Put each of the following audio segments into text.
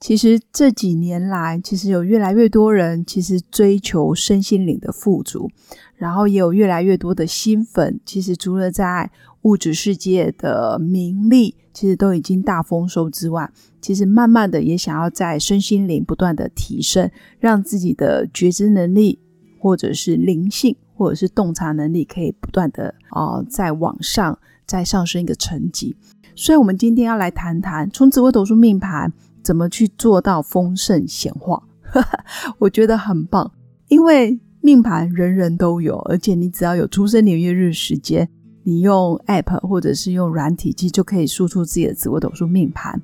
其实这几年来，其实有越来越多人其实追求身心灵的富足，然后也有越来越多的新粉，其实除了在物质世界的名利，其实都已经大丰收之外，其实慢慢的也想要在身心灵不断的提升，让自己的觉知能力，或者是灵性，或者是洞察能力，可以不断的啊在往上再上升一个层级。所以，我们今天要来谈谈从紫微斗数命盘。怎么去做到丰盛显化？我觉得很棒，因为命盘人人都有，而且你只要有出生年月日时间，你用 App 或者是用软体，其实就可以输出自己的紫微斗数命盘。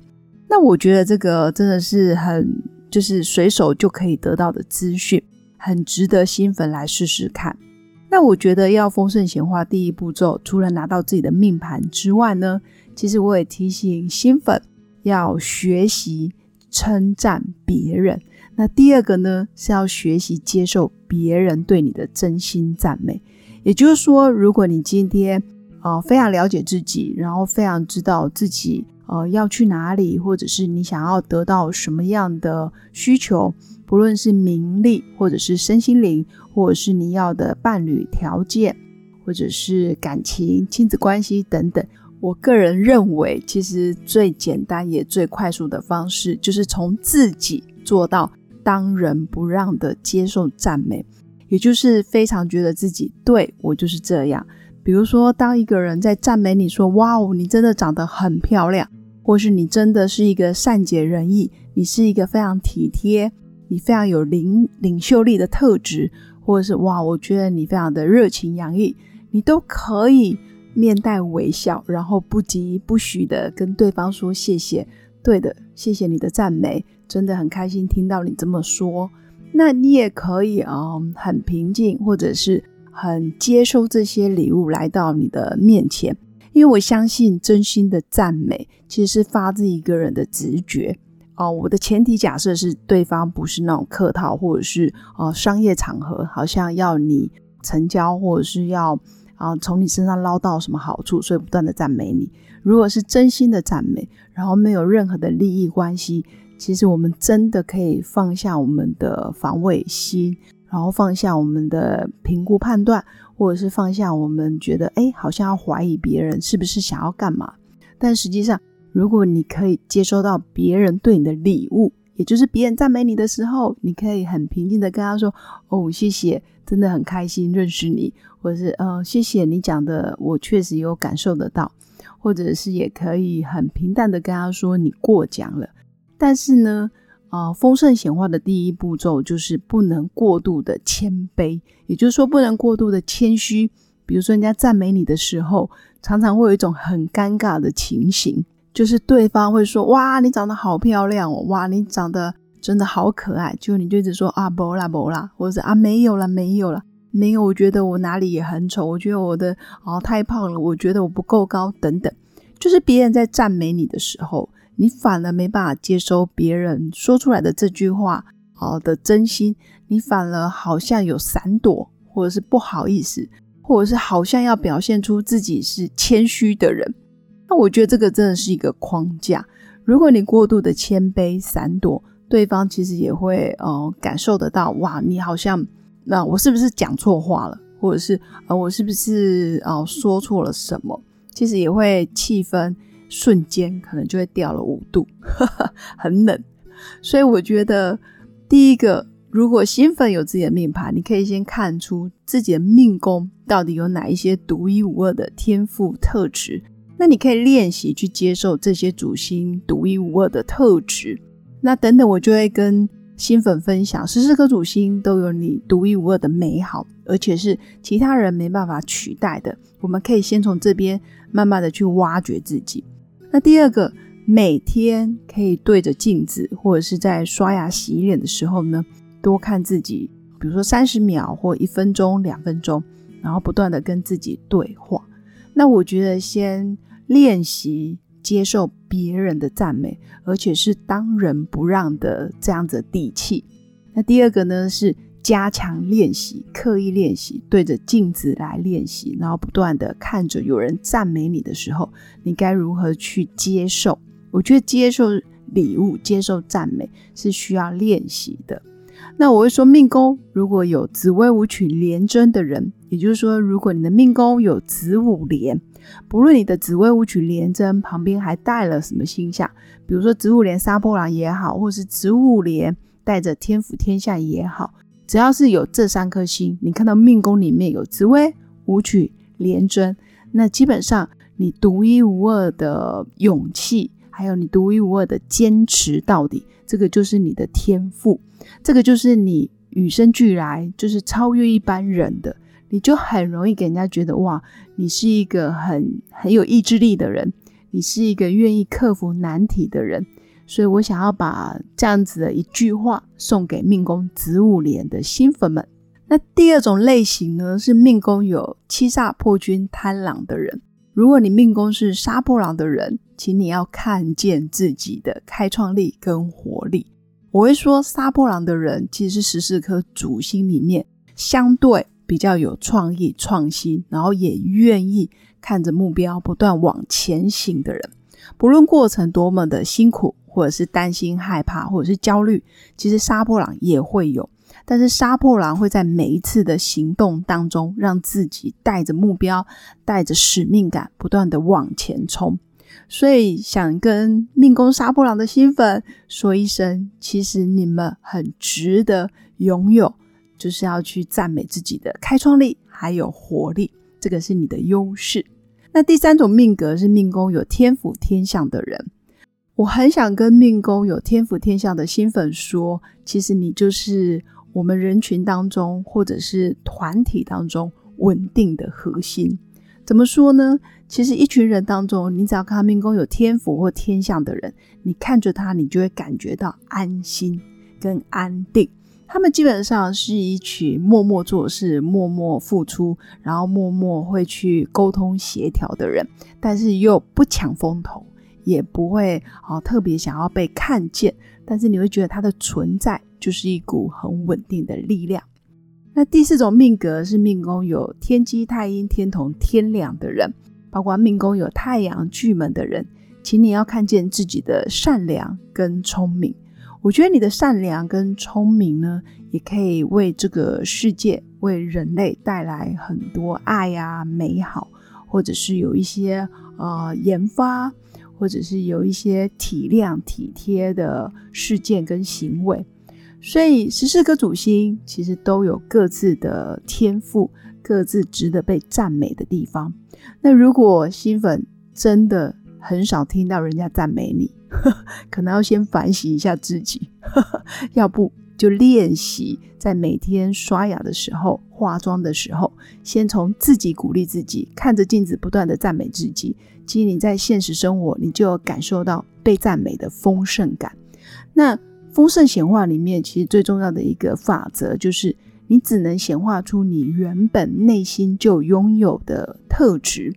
那我觉得这个真的是很就是随手就可以得到的资讯，很值得新粉来试试看。那我觉得要丰盛显化，第一步骤除了拿到自己的命盘之外呢，其实我也提醒新粉。要学习称赞别人，那第二个呢是要学习接受别人对你的真心赞美。也就是说，如果你今天呃非常了解自己，然后非常知道自己呃要去哪里，或者是你想要得到什么样的需求，不论是名利，或者是身心灵，或者是你要的伴侣条件，或者是感情、亲子关系等等。我个人认为，其实最简单也最快速的方式，就是从自己做到当仁不让的接受赞美，也就是非常觉得自己对我就是这样。比如说，当一个人在赞美你说：“哇哦，你真的长得很漂亮”，或是你真的是一个善解人意，你是一个非常体贴，你非常有领领袖力的特质，或者是哇，我觉得你非常的热情洋溢，你都可以。面带微笑，然后不疾不徐的跟对方说谢谢。对的，谢谢你的赞美，真的很开心听到你这么说。那你也可以啊，很平静，或者是很接受这些礼物来到你的面前，因为我相信真心的赞美其实是发自一个人的直觉哦。我的前提假设是对方不是那种客套，或者是呃商业场合，好像要你成交，或者是要。啊，从你身上捞到什么好处，所以不断的赞美你。如果是真心的赞美，然后没有任何的利益关系，其实我们真的可以放下我们的防卫心，然后放下我们的评估判断，或者是放下我们觉得哎，好像要怀疑别人是不是想要干嘛。但实际上，如果你可以接收到别人对你的礼物，也就是别人赞美你的时候，你可以很平静的跟他说：“哦，谢谢，真的很开心认识你。”或者是呃，谢谢你讲的，我确实有感受得到，或者是也可以很平淡的跟他说你过奖了。但是呢，啊，丰盛显化的第一步骤就是不能过度的谦卑，也就是说不能过度的谦虚。比如说人家赞美你的时候，常常会有一种很尴尬的情形，就是对方会说哇，你长得好漂亮哦，哇，你长得真的好可爱，就你就一直说啊，不啦不啦，或者是啊，没有了没有了。没有，我觉得我哪里也很丑，我觉得我的哦太胖了，我觉得我不够高，等等，就是别人在赞美你的时候，你反而没办法接收别人说出来的这句话好的真心，你反而好像有闪躲，或者是不好意思，或者是好像要表现出自己是谦虚的人，那我觉得这个真的是一个框架。如果你过度的谦卑闪躲，对方其实也会呃感受得到，哇，你好像。那我是不是讲错话了，或者是呃，我是不是啊说错了什么？其实也会气氛瞬间可能就会掉了五度，很冷。所以我觉得，第一个，如果新粉有自己的命盘，你可以先看出自己的命宫到底有哪一些独一无二的天赋特质。那你可以练习去接受这些主星独一无二的特质。那等等，我就会跟。新粉分享，十四颗主星都有你独一无二的美好，而且是其他人没办法取代的。我们可以先从这边慢慢的去挖掘自己。那第二个，每天可以对着镜子，或者是在刷牙洗脸的时候呢，多看自己比如说三十秒或一分钟、两分钟，然后不断的跟自己对话。那我觉得先练习接受别人的赞美，而且是当仁不让的这样子底气。那第二个呢是加强练习，刻意练习，对着镜子来练习，然后不断的看着有人赞美你的时候，你该如何去接受？我觉得接受礼物、接受赞美是需要练习的。那我会说，命宫如果有紫微武曲连贞的人，也就是说，如果你的命宫有子午连，不论你的紫微武曲连贞旁边还带了什么星象，比如说子午连杀破狼也好，或是子午连带着天府天下也好，只要是有这三颗星，你看到命宫里面有紫微武曲连贞，那基本上你独一无二的勇气。还有你独一无二的坚持到底，这个就是你的天赋，这个就是你与生俱来，就是超越一般人的，你就很容易给人家觉得哇，你是一个很很有意志力的人，你是一个愿意克服难题的人。所以我想要把这样子的一句话送给命宫子午连的新粉们。那第二种类型呢，是命宫有七煞破军贪狼的人。如果你命宫是杀破狼的人，请你要看见自己的开创力跟活力。我会说，杀破狼的人其实是十四颗主星里面相对比较有创意、创新，然后也愿意看着目标不断往前行的人。不论过程多么的辛苦，或者是担心、害怕，或者是焦虑，其实杀破狼也会有。但是杀破狼会在每一次的行动当中，让自己带着目标、带着使命感，不断的往前冲。所以想跟命宫杀破狼的新粉说一声，其实你们很值得拥有，就是要去赞美自己的开创力还有活力，这个是你的优势。那第三种命格是命宫有天府天相的人，我很想跟命宫有天府天相的新粉说，其实你就是。我们人群当中，或者是团体当中稳定的核心，怎么说呢？其实一群人当中，你只要看命宫有天府或天相的人，你看着他，你就会感觉到安心跟安定。他们基本上是一群默默做事、默默付出，然后默默会去沟通协调的人，但是又不抢风头，也不会啊特别想要被看见，但是你会觉得他的存在。就是一股很稳定的力量。那第四种命格是命宫有天机、太阴、天同、天梁的人，包括命宫有太阳、巨门的人，请你要看见自己的善良跟聪明。我觉得你的善良跟聪明呢，也可以为这个世界、为人类带来很多爱呀、美好，或者是有一些呃研发，或者是有一些体谅、体贴的事件跟行为。所以十四颗主星其实都有各自的天赋，各自值得被赞美的地方。那如果新粉真的很少听到人家赞美你，可能要先反省一下自己，要不就练习在每天刷牙的时候、化妆的时候，先从自己鼓励自己，看着镜子不断的赞美自己。其实你在现实生活，你就感受到被赞美的丰盛感。那。丰盛显化里面，其实最重要的一个法则就是，你只能显化出你原本内心就拥有的特质，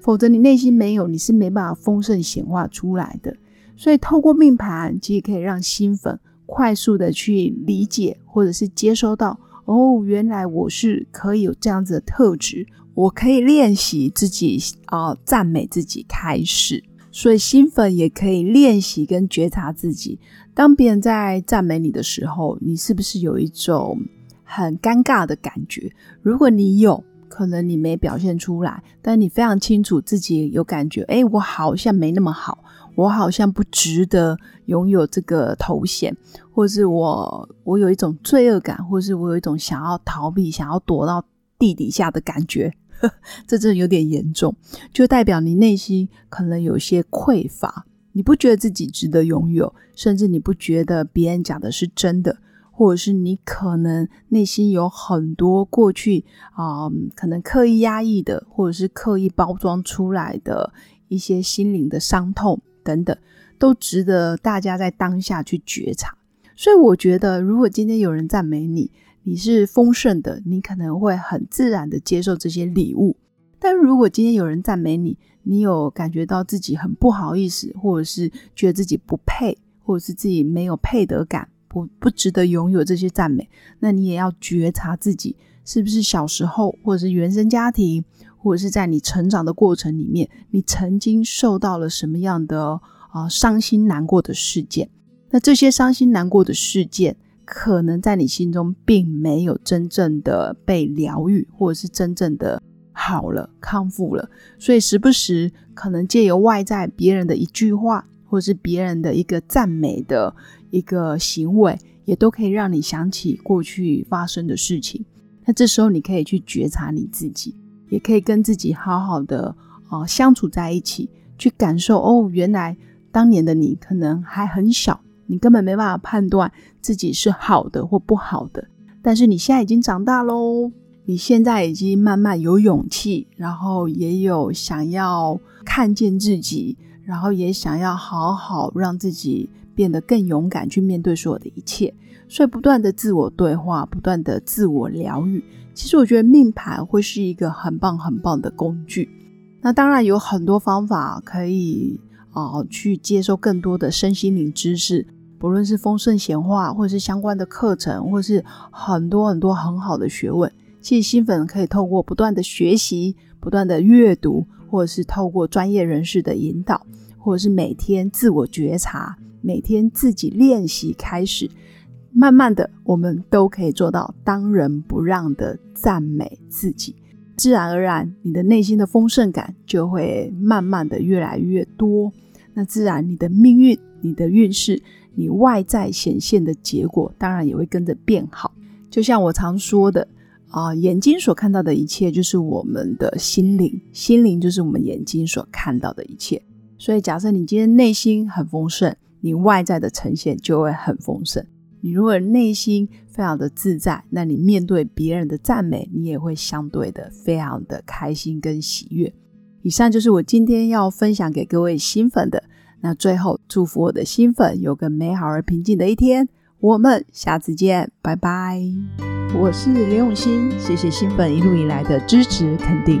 否则你内心没有，你是没办法丰盛显化出来的。所以，透过命盘，其实可以让新粉快速的去理解，或者是接收到，哦，原来我是可以有这样子的特质，我可以练习自己啊，赞美自己，开始。所以，新粉也可以练习跟觉察自己。当别人在赞美你的时候，你是不是有一种很尴尬的感觉？如果你有可能你没表现出来，但你非常清楚自己有感觉，哎，我好像没那么好，我好像不值得拥有这个头衔，或是我我有一种罪恶感，或是我有一种想要逃避、想要躲到地底下的感觉，这真的有点严重，就代表你内心可能有些匮乏。你不觉得自己值得拥有，甚至你不觉得别人讲的是真的，或者是你可能内心有很多过去啊，可能刻意压抑的，或者是刻意包装出来的一些心灵的伤痛等等，都值得大家在当下去觉察。所以我觉得，如果今天有人赞美你，你是丰盛的，你可能会很自然的接受这些礼物。但如果今天有人赞美你，你有感觉到自己很不好意思，或者是觉得自己不配，或者是自己没有配得感，不不值得拥有这些赞美，那你也要觉察自己是不是小时候，或者是原生家庭，或者是在你成长的过程里面，你曾经受到了什么样的啊伤心难过的事件？那这些伤心难过的事件，可能在你心中并没有真正的被疗愈，或者是真正的好了、康复了。所以时不时可能借由外在别人的一句话，或是别人的一个赞美的一个行为，也都可以让你想起过去发生的事情。那这时候你可以去觉察你自己，也可以跟自己好好的啊相处在一起，去感受哦，原来当年的你可能还很小。你根本没办法判断自己是好的或不好的，但是你现在已经长大喽，你现在已经慢慢有勇气，然后也有想要看见自己，然后也想要好好让自己变得更勇敢去面对所有的一切，所以不断的自我对话，不断的自我疗愈。其实我觉得命盘会是一个很棒很棒的工具。那当然有很多方法可以啊去接受更多的身心灵知识。不论是丰盛闲话，或者是相关的课程，或是很多很多很好的学问，其实新粉可以透过不断的学习、不断的阅读，或者是透过专业人士的引导，或者是每天自我觉察、每天自己练习，开始慢慢的，我们都可以做到当仁不让的赞美自己，自然而然，你的内心的丰盛感就会慢慢的越来越多，那自然你的命运、你的运势。你外在显现的结果，当然也会跟着变好。就像我常说的啊，眼睛所看到的一切，就是我们的心灵；心灵就是我们眼睛所看到的一切。所以，假设你今天内心很丰盛，你外在的呈现就会很丰盛。你如果内心非常的自在，那你面对别人的赞美，你也会相对的非常的开心跟喜悦。以上就是我今天要分享给各位新粉的。那最后，祝福我的新粉有个美好而平静的一天。我们下次见，拜拜。我是刘永新，谢谢新粉一路以来的支持肯定。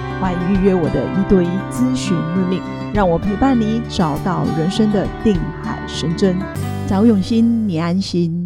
欢迎预约我的一对一咨询任命，让我陪伴你找到人生的定海神针。找永新，你安心。